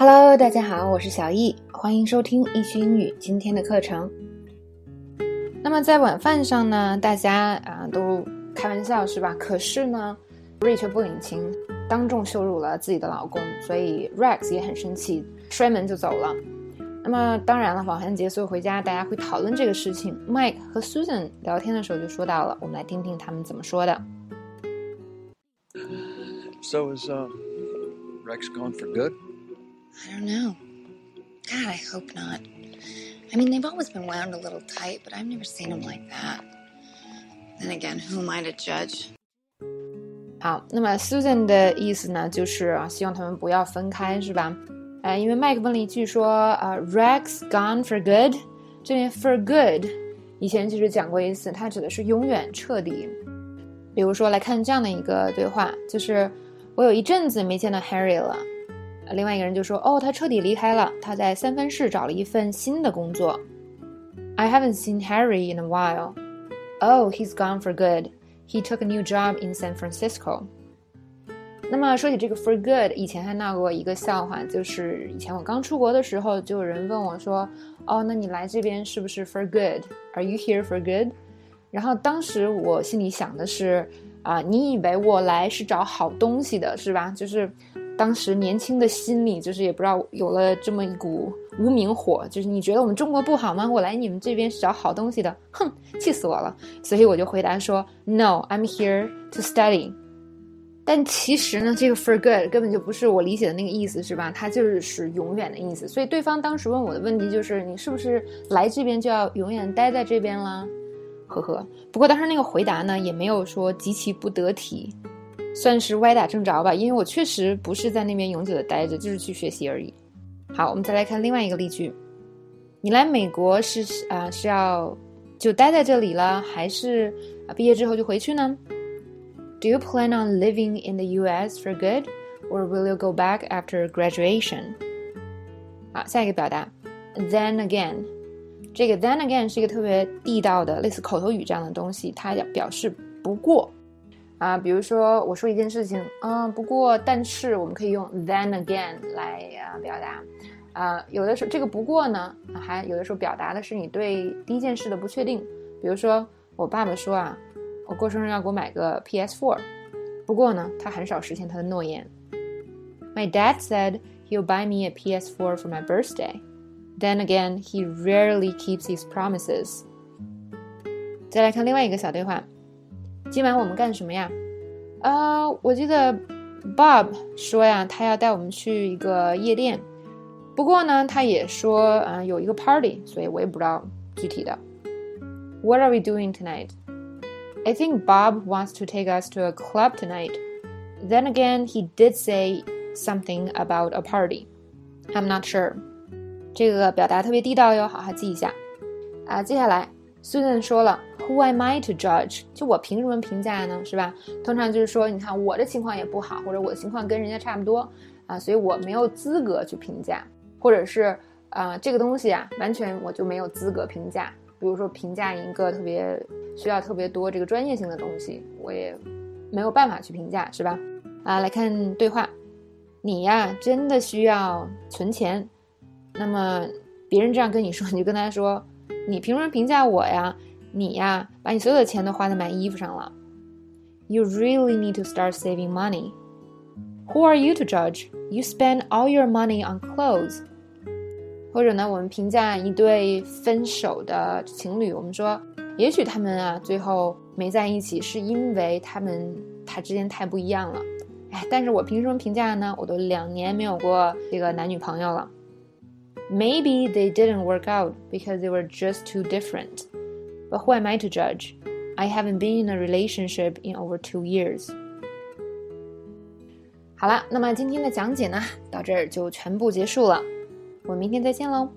Hello，大家好，我是小易，欢迎收听易趣英语今天的课程。那么在晚饭上呢，大家啊都开玩笑是吧？可是呢，Ray 却不领情，当众羞辱了自己的老公，所以 Rex 也很生气，摔门就走了。那么当然了，晚饭结束回家，大家会讨论这个事情。Mike 和 Susan 聊天的时候就说到了，我们来听听他们怎么说的。So is uh, Rex gone for good? I don't know. God, I hope not. I mean, they've always been wound a little tight, but I've never seen them like that. Then again, who am I to judge? 好，那么 Susan 的意思呢，就是啊，希望他们不要分开，是吧？呃，因为 Mike 问了一句说啊，Rex gone for good，这边 for good，以前其实讲过一次，它指的是永远彻底。比如说，来看这样的一个对话，就是我有一阵子没见到 Harry 了。另外一个人就说：“哦，他彻底离开了，他在三藩市找了一份新的工作。” I haven't seen Harry in a while. Oh, he's gone for good. He took a new job in San Francisco. 那么说起这个 for good，以前还闹过一个笑话，就是以前我刚出国的时候，就有人问我说：“哦，那你来这边是不是 for good? Are you here for good？” 然后当时我心里想的是，啊，你以为我来是找好东西的，是吧？就是当时年轻的心里，就是也不知道有了这么一股无名火，就是你觉得我们中国不好吗？我来你们这边是找好东西的，哼，气死我了！所以我就回答说，No，I'm here to study。但其实呢，这个 for good 根本就不是我理解的那个意思，是吧？它就是是永远的意思。所以对方当时问我的问题就是，你是不是来这边就要永远待在这边了？呵呵，不过当时那个回答呢，也没有说极其不得体，算是歪打正着吧。因为我确实不是在那边永久的待着，就是去学习而已。好，我们再来看另外一个例句：你来美国是啊是要就待在这里了，还是啊毕业之后就回去呢？Do you plan on living in the U.S. for good, or will you go back after graduation？好，下一个表达：Then again。这个 then again 是一个特别地道的类似口头语这样的东西，它表示不过啊，比如说我说一件事情，嗯，不过但是我们可以用 then again 来啊表达啊，有的时候这个不过呢，还有的时候表达的是你对第一件事的不确定，比如说我爸爸说啊，我过生日要给我买个 PS4，不过呢，他很少实现他的诺言。My dad said he'll buy me a PS4 for my birthday. Then again, he rarely keeps his promises. 再来看另外一个小对话，今晚我们干什么呀？啊，我记得 Bob 说呀，他要带我们去一个夜店。不过呢，他也说啊，有一个 party，所以我也不知道具体的。What are we doing tonight? I think Bob wants to take us to a club tonight. Then again, he did say something about a party. I'm not sure. 这个表达特别地道哟，好好记一下。啊，接下来 Susan 说了，Who am I to judge？就我凭什么评价呢？是吧？通常就是说，你看我的情况也不好，或者我的情况跟人家差不多啊，所以我没有资格去评价，或者是啊，这个东西啊，完全我就没有资格评价。比如说评价一个特别需要特别多这个专业性的东西，我也没有办法去评价，是吧？啊，来看对话，你呀，真的需要存钱。那么别人这样跟你说，你就跟他说：“你凭什么评价我呀？你呀，把你所有的钱都花在买衣服上了。You really need to start saving money. Who are you to judge? You spend all your money on clothes.” 或者呢，我们评价一对分手的情侣，我们说，也许他们啊最后没在一起，是因为他们他之间太不一样了。哎，但是我凭什么评价呢？我都两年没有过这个男女朋友了。Maybe they didn't work out because they were just too different. But who am I to judge? I haven't been in a relationship in over two years. 好了，那么今天的讲解呢，到这儿就全部结束了。我们明天再见喽。